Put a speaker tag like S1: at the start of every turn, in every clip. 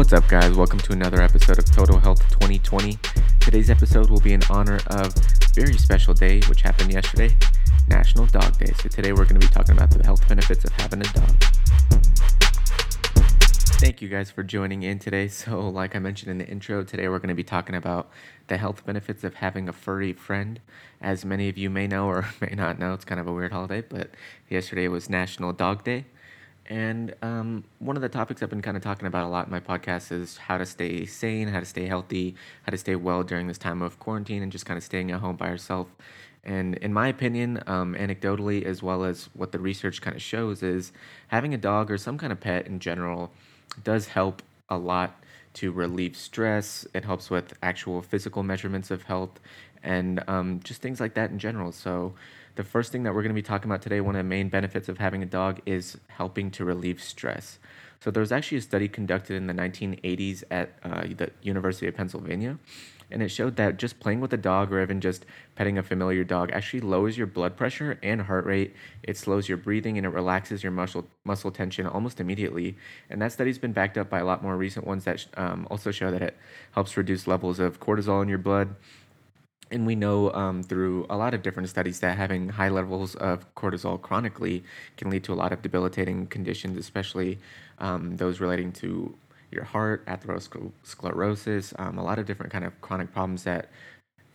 S1: What's up, guys? Welcome to another episode of Total Health 2020. Today's episode will be in honor of a very special day, which happened yesterday National Dog Day. So, today we're going to be talking about the health benefits of having a dog. Thank you guys for joining in today. So, like I mentioned in the intro, today we're going to be talking about the health benefits of having a furry friend. As many of you may know or may not know, it's kind of a weird holiday, but yesterday was National Dog Day. And um, one of the topics I've been kind of talking about a lot in my podcast is how to stay sane, how to stay healthy, how to stay well during this time of quarantine and just kind of staying at home by yourself. And in my opinion, um, anecdotally, as well as what the research kind of shows, is having a dog or some kind of pet in general does help a lot to relieve stress. It helps with actual physical measurements of health and um, just things like that in general. So, the first thing that we're going to be talking about today, one of the main benefits of having a dog is helping to relieve stress. So, there was actually a study conducted in the 1980s at uh, the University of Pennsylvania, and it showed that just playing with a dog or even just petting a familiar dog actually lowers your blood pressure and heart rate. It slows your breathing and it relaxes your muscle muscle tension almost immediately. And that study's been backed up by a lot more recent ones that um, also show that it helps reduce levels of cortisol in your blood and we know um, through a lot of different studies that having high levels of cortisol chronically can lead to a lot of debilitating conditions, especially um, those relating to your heart, atherosclerosis, um, a lot of different kind of chronic problems that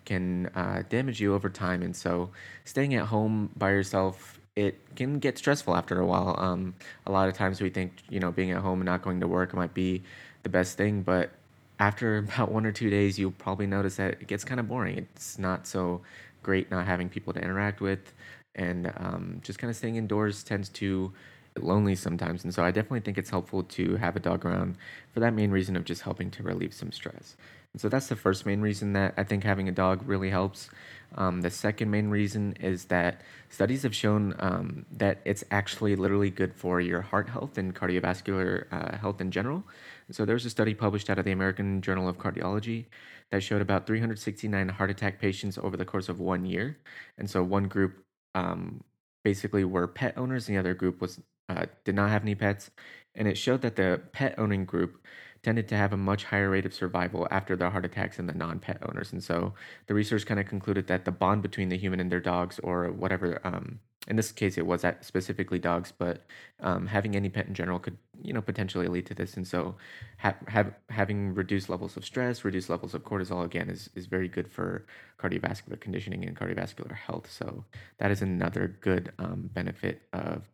S1: can uh, damage you over time. And so, staying at home by yourself, it can get stressful after a while. Um, a lot of times we think, you know, being at home and not going to work might be the best thing, but after about one or two days, you'll probably notice that it gets kind of boring. It's not so great not having people to interact with, and um, just kind of staying indoors tends to lonely sometimes. And so I definitely think it's helpful to have a dog around for that main reason of just helping to relieve some stress. And so that's the first main reason that I think having a dog really helps. Um, the second main reason is that studies have shown um, that it's actually literally good for your heart health and cardiovascular uh, health in general. So there was a study published out of the American Journal of Cardiology that showed about 369 heart attack patients over the course of one year. And so one group um, basically were pet owners, and the other group was uh, did not have any pets. And it showed that the pet owning group tended to have a much higher rate of survival after the heart attacks than the non-pet owners. And so the research kind of concluded that the bond between the human and their dogs, or whatever, um, in this case it was specifically dogs, but um, having any pet in general could, you know, potentially lead to this. And so ha- have, having reduced levels of stress, reduced levels of cortisol again is, is very good for cardiovascular conditioning and cardiovascular health. So that is another good um, benefit of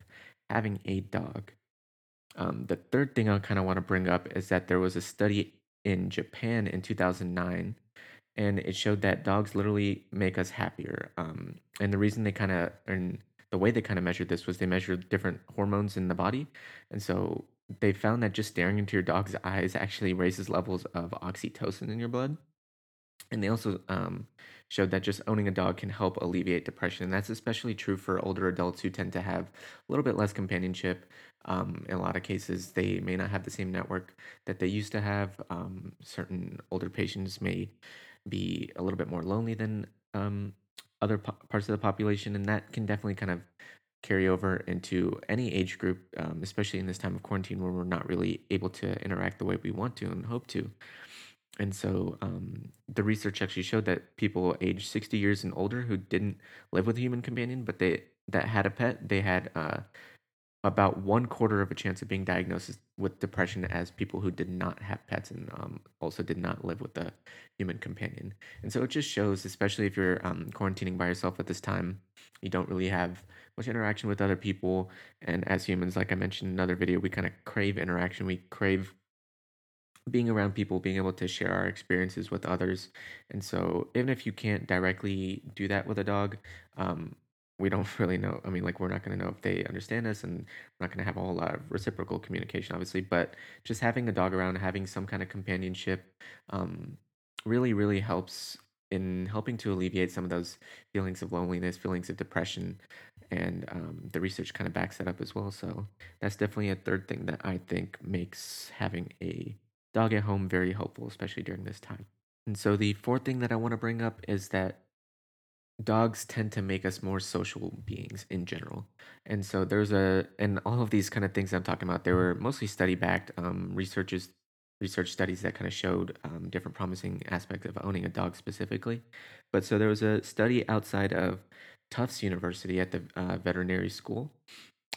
S1: having a dog. Um, the third thing I kind of want to bring up is that there was a study in Japan in 2009, and it showed that dogs literally make us happier. Um, and the reason they kind of, and the way they kind of measured this was they measured different hormones in the body. And so they found that just staring into your dog's eyes actually raises levels of oxytocin in your blood. And they also um, showed that just owning a dog can help alleviate depression. And that's especially true for older adults who tend to have a little bit less companionship. Um, in a lot of cases, they may not have the same network that they used to have. Um, certain older patients may be a little bit more lonely than um, other po- parts of the population, and that can definitely kind of carry over into any age group, um, especially in this time of quarantine where we're not really able to interact the way we want to and hope to. And so um, the research actually showed that people aged 60 years and older who didn't live with a human companion, but they that had a pet, they had uh, about one quarter of a chance of being diagnosed with depression as people who did not have pets and um, also did not live with a human companion. And so it just shows, especially if you're um, quarantining by yourself at this time, you don't really have much interaction with other people. And as humans, like I mentioned in another video, we kind of crave interaction. We crave being around people, being able to share our experiences with others. And so, even if you can't directly do that with a dog, um, we don't really know. I mean, like, we're not going to know if they understand us, and we're not going to have a whole lot of reciprocal communication, obviously. But just having a dog around, having some kind of companionship, um, really, really helps in helping to alleviate some of those feelings of loneliness, feelings of depression, and um, the research kind of backs that up as well. So that's definitely a third thing that I think makes having a dog at home very helpful, especially during this time. And so the fourth thing that I want to bring up is that dogs tend to make us more social beings in general. And so there's a, and all of these kind of things I'm talking about, they were mostly study backed. Um, researchers research studies that kind of showed um, different promising aspects of owning a dog specifically. But so there was a study outside of Tufts University at the uh, veterinary school,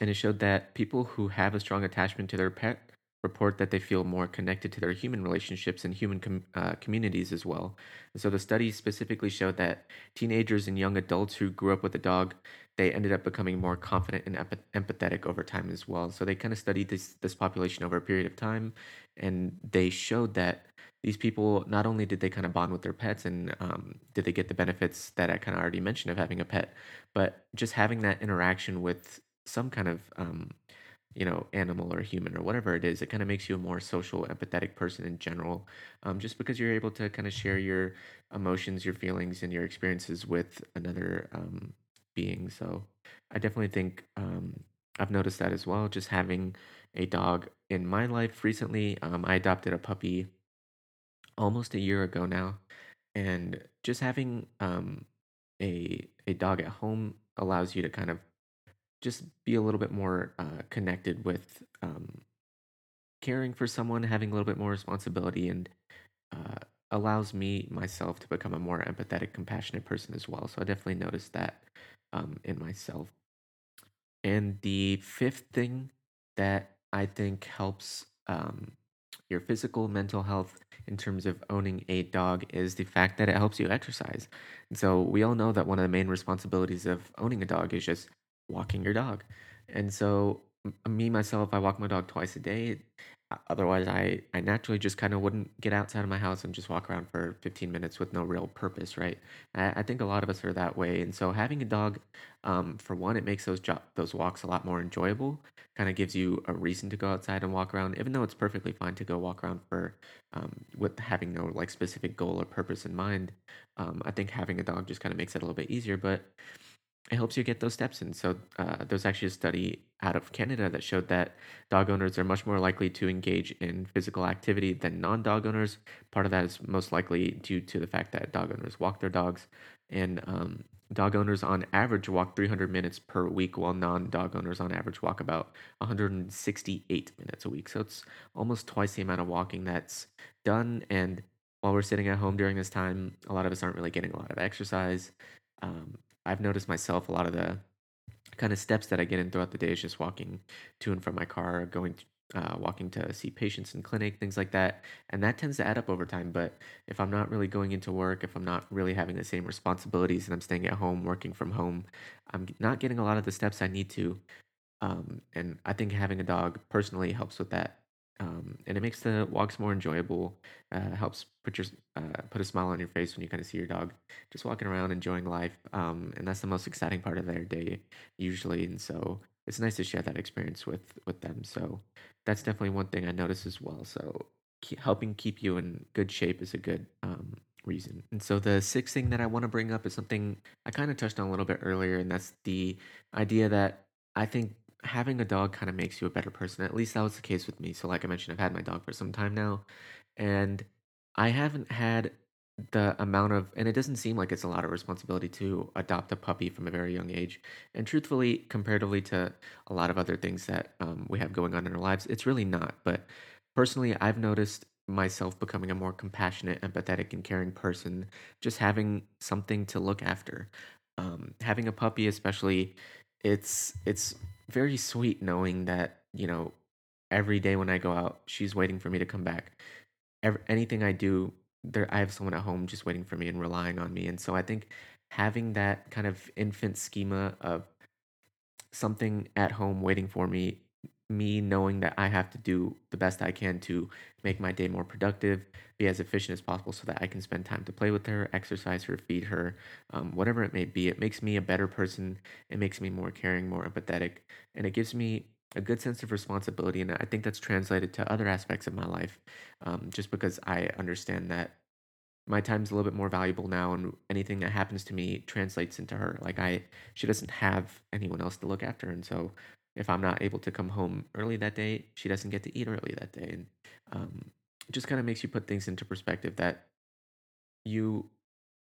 S1: and it showed that people who have a strong attachment to their pet report that they feel more connected to their human relationships and human com- uh, communities as well. And so the study specifically showed that teenagers and young adults who grew up with a dog, they ended up becoming more confident and empath- empathetic over time as well. So they kind of studied this this population over a period of time, and they showed that these people not only did they kind of bond with their pets and um, did they get the benefits that I kind of already mentioned of having a pet, but just having that interaction with some kind of um, you know, animal or human or whatever it is, it kind of makes you a more social, empathetic person in general. Um, just because you're able to kind of share your emotions, your feelings, and your experiences with another um, being. So I definitely think um, I've noticed that as well. Just having a dog in my life recently, um, I adopted a puppy almost a year ago now, and just having um, a a dog at home allows you to kind of just be a little bit more uh, connected with um, caring for someone, having a little bit more responsibility, and uh, allows me myself to become a more empathetic, compassionate person as well. So I definitely noticed that um, in myself. And the fifth thing that I think helps um, your physical, mental health in terms of owning a dog is the fact that it helps you exercise. And so we all know that one of the main responsibilities of owning a dog is just walking your dog. And so me myself, I walk my dog twice a day. Otherwise, I, I naturally just kind of wouldn't get outside of my house and just walk around for 15 minutes with no real purpose, right? I, I think a lot of us are that way. And so having a dog, um, for one, it makes those jo- those walks a lot more enjoyable. Kind of gives you a reason to go outside and walk around, even though it's perfectly fine to go walk around for um, with having no like specific goal or purpose in mind. Um, I think having a dog just kind of makes it a little bit easier, but it helps you get those steps in. So, uh, there's actually a study out of Canada that showed that dog owners are much more likely to engage in physical activity than non dog owners. Part of that is most likely due to the fact that dog owners walk their dogs, and um, dog owners on average walk 300 minutes per week, while non dog owners on average walk about 168 minutes a week. So, it's almost twice the amount of walking that's done. And while we're sitting at home during this time, a lot of us aren't really getting a lot of exercise. Um, I've noticed myself a lot of the kind of steps that I get in throughout the day is just walking to and from my car, going to, uh, walking to see patients in clinic, things like that. And that tends to add up over time. But if I'm not really going into work, if I'm not really having the same responsibilities and I'm staying at home, working from home, I'm not getting a lot of the steps I need to. Um, and I think having a dog personally helps with that. Um, and it makes the walks more enjoyable. Uh, helps put your uh, put a smile on your face when you kind of see your dog just walking around enjoying life. Um, and that's the most exciting part of their day usually. And so it's nice to share that experience with with them. So that's definitely one thing I notice as well. So helping keep you in good shape is a good um, reason. And so the sixth thing that I want to bring up is something I kind of touched on a little bit earlier, and that's the idea that I think having a dog kind of makes you a better person. At least that was the case with me. So, like I mentioned, I've had my dog for some time now, and I haven't had the amount of, and it doesn't seem like it's a lot of responsibility to adopt a puppy from a very young age. And truthfully, comparatively to a lot of other things that um, we have going on in our lives, it's really not. But personally, I've noticed myself becoming a more compassionate, empathetic, and caring person, just having something to look after. Um, having a puppy, especially, it's it's very sweet knowing that you know every day when I go out, she's waiting for me to come back. Ever, anything I do, there I have someone at home just waiting for me and relying on me. And so I think having that kind of infant schema of something at home waiting for me, me knowing that I have to do the best I can to make my day more productive, be as efficient as possible so that I can spend time to play with her, exercise her, feed her, um, whatever it may be. It makes me a better person. It makes me more caring, more empathetic, and it gives me a good sense of responsibility. And I think that's translated to other aspects of my life um, just because I understand that my time's a little bit more valuable now and anything that happens to me translates into her like i she doesn't have anyone else to look after and so if i'm not able to come home early that day she doesn't get to eat early that day and um, it just kind of makes you put things into perspective that you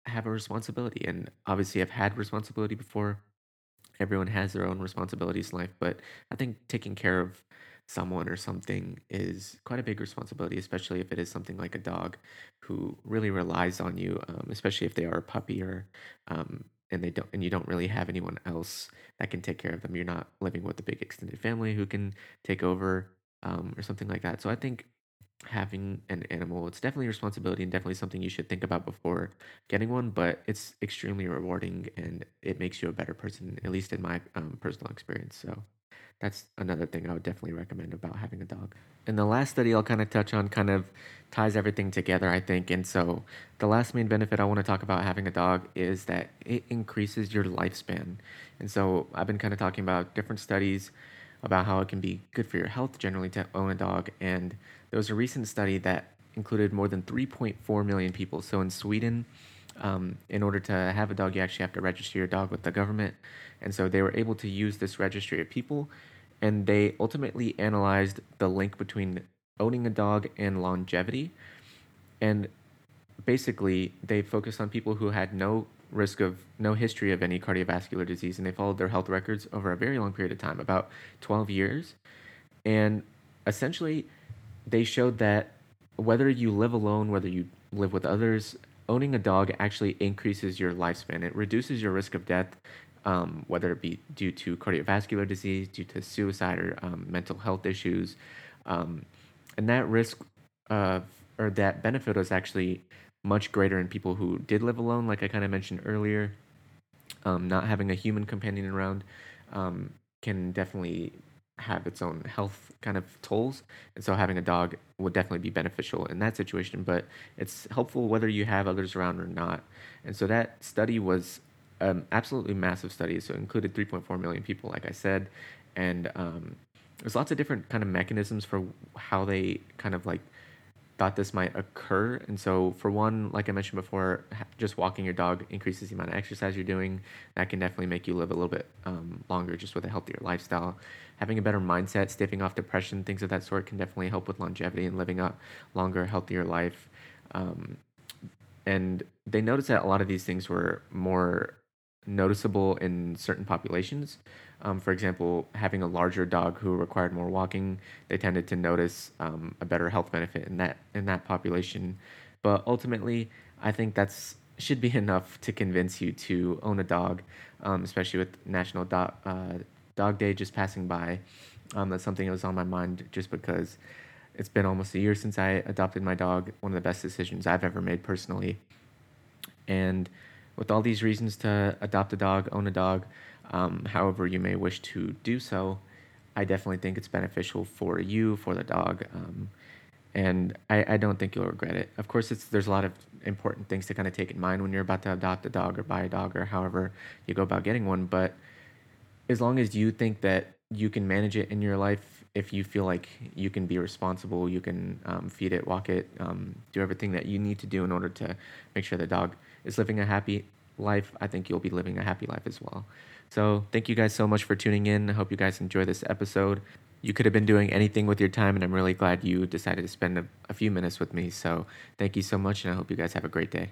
S1: have a responsibility and obviously i've had responsibility before. Everyone has their own responsibilities in life but i think taking care of someone or something is quite a big responsibility, especially if it is something like a dog who really relies on you, um, especially if they are a puppy or um, and they don't and you don't really have anyone else that can take care of them. You're not living with a big extended family who can take over um, or something like that. So I think having an animal it's definitely a responsibility and definitely something you should think about before getting one but it's extremely rewarding and it makes you a better person at least in my um, personal experience so that's another thing i would definitely recommend about having a dog and the last study i'll kind of touch on kind of ties everything together i think and so the last main benefit i want to talk about having a dog is that it increases your lifespan and so i've been kind of talking about different studies about how it can be good for your health generally to own a dog. And there was a recent study that included more than 3.4 million people. So in Sweden, um, in order to have a dog, you actually have to register your dog with the government. And so they were able to use this registry of people, and they ultimately analyzed the link between owning a dog and longevity. And basically, they focused on people who had no risk of no history of any cardiovascular disease, and they followed their health records over a very long period of time, about 12 years. And essentially, they showed that whether you live alone, whether you live with others, owning a dog actually increases your lifespan. It reduces your risk of death, um, whether it be due to cardiovascular disease, due to suicide, or um, mental health issues. Um, and that risk of, or that benefit was actually much greater in people who did live alone, like I kind of mentioned earlier. Um, not having a human companion around um, can definitely have its own health kind of tolls. And so having a dog would definitely be beneficial in that situation, but it's helpful whether you have others around or not. And so that study was um, absolutely massive study. So it included 3.4 million people, like I said. And um, there's lots of different kind of mechanisms for how they kind of like thought this might occur. And so, for one, like I mentioned before, just walking your dog increases the amount of exercise you're doing. That can definitely make you live a little bit um, longer just with a healthier lifestyle. Having a better mindset, staving off depression, things of that sort can definitely help with longevity and living a longer, healthier life. Um, and they noticed that a lot of these things were more noticeable in certain populations. Um, for example, having a larger dog who required more walking, they tended to notice um, a better health benefit in that in that population. But ultimately, I think that's should be enough to convince you to own a dog, um, especially with National Dog uh, Dog Day just passing by. Um, that's something that was on my mind just because it's been almost a year since I adopted my dog. One of the best decisions I've ever made personally, and with all these reasons to adopt a dog, own a dog, um, however you may wish to do so, I definitely think it's beneficial for you, for the dog, um, and I, I don't think you'll regret it. Of course, it's there's a lot of important things to kind of take in mind when you're about to adopt a dog or buy a dog or however you go about getting one. But as long as you think that you can manage it in your life, if you feel like you can be responsible, you can um, feed it, walk it, um, do everything that you need to do in order to make sure the dog is living a happy life, I think you'll be living a happy life as well. So, thank you guys so much for tuning in. I hope you guys enjoy this episode. You could have been doing anything with your time, and I'm really glad you decided to spend a, a few minutes with me. So, thank you so much, and I hope you guys have a great day.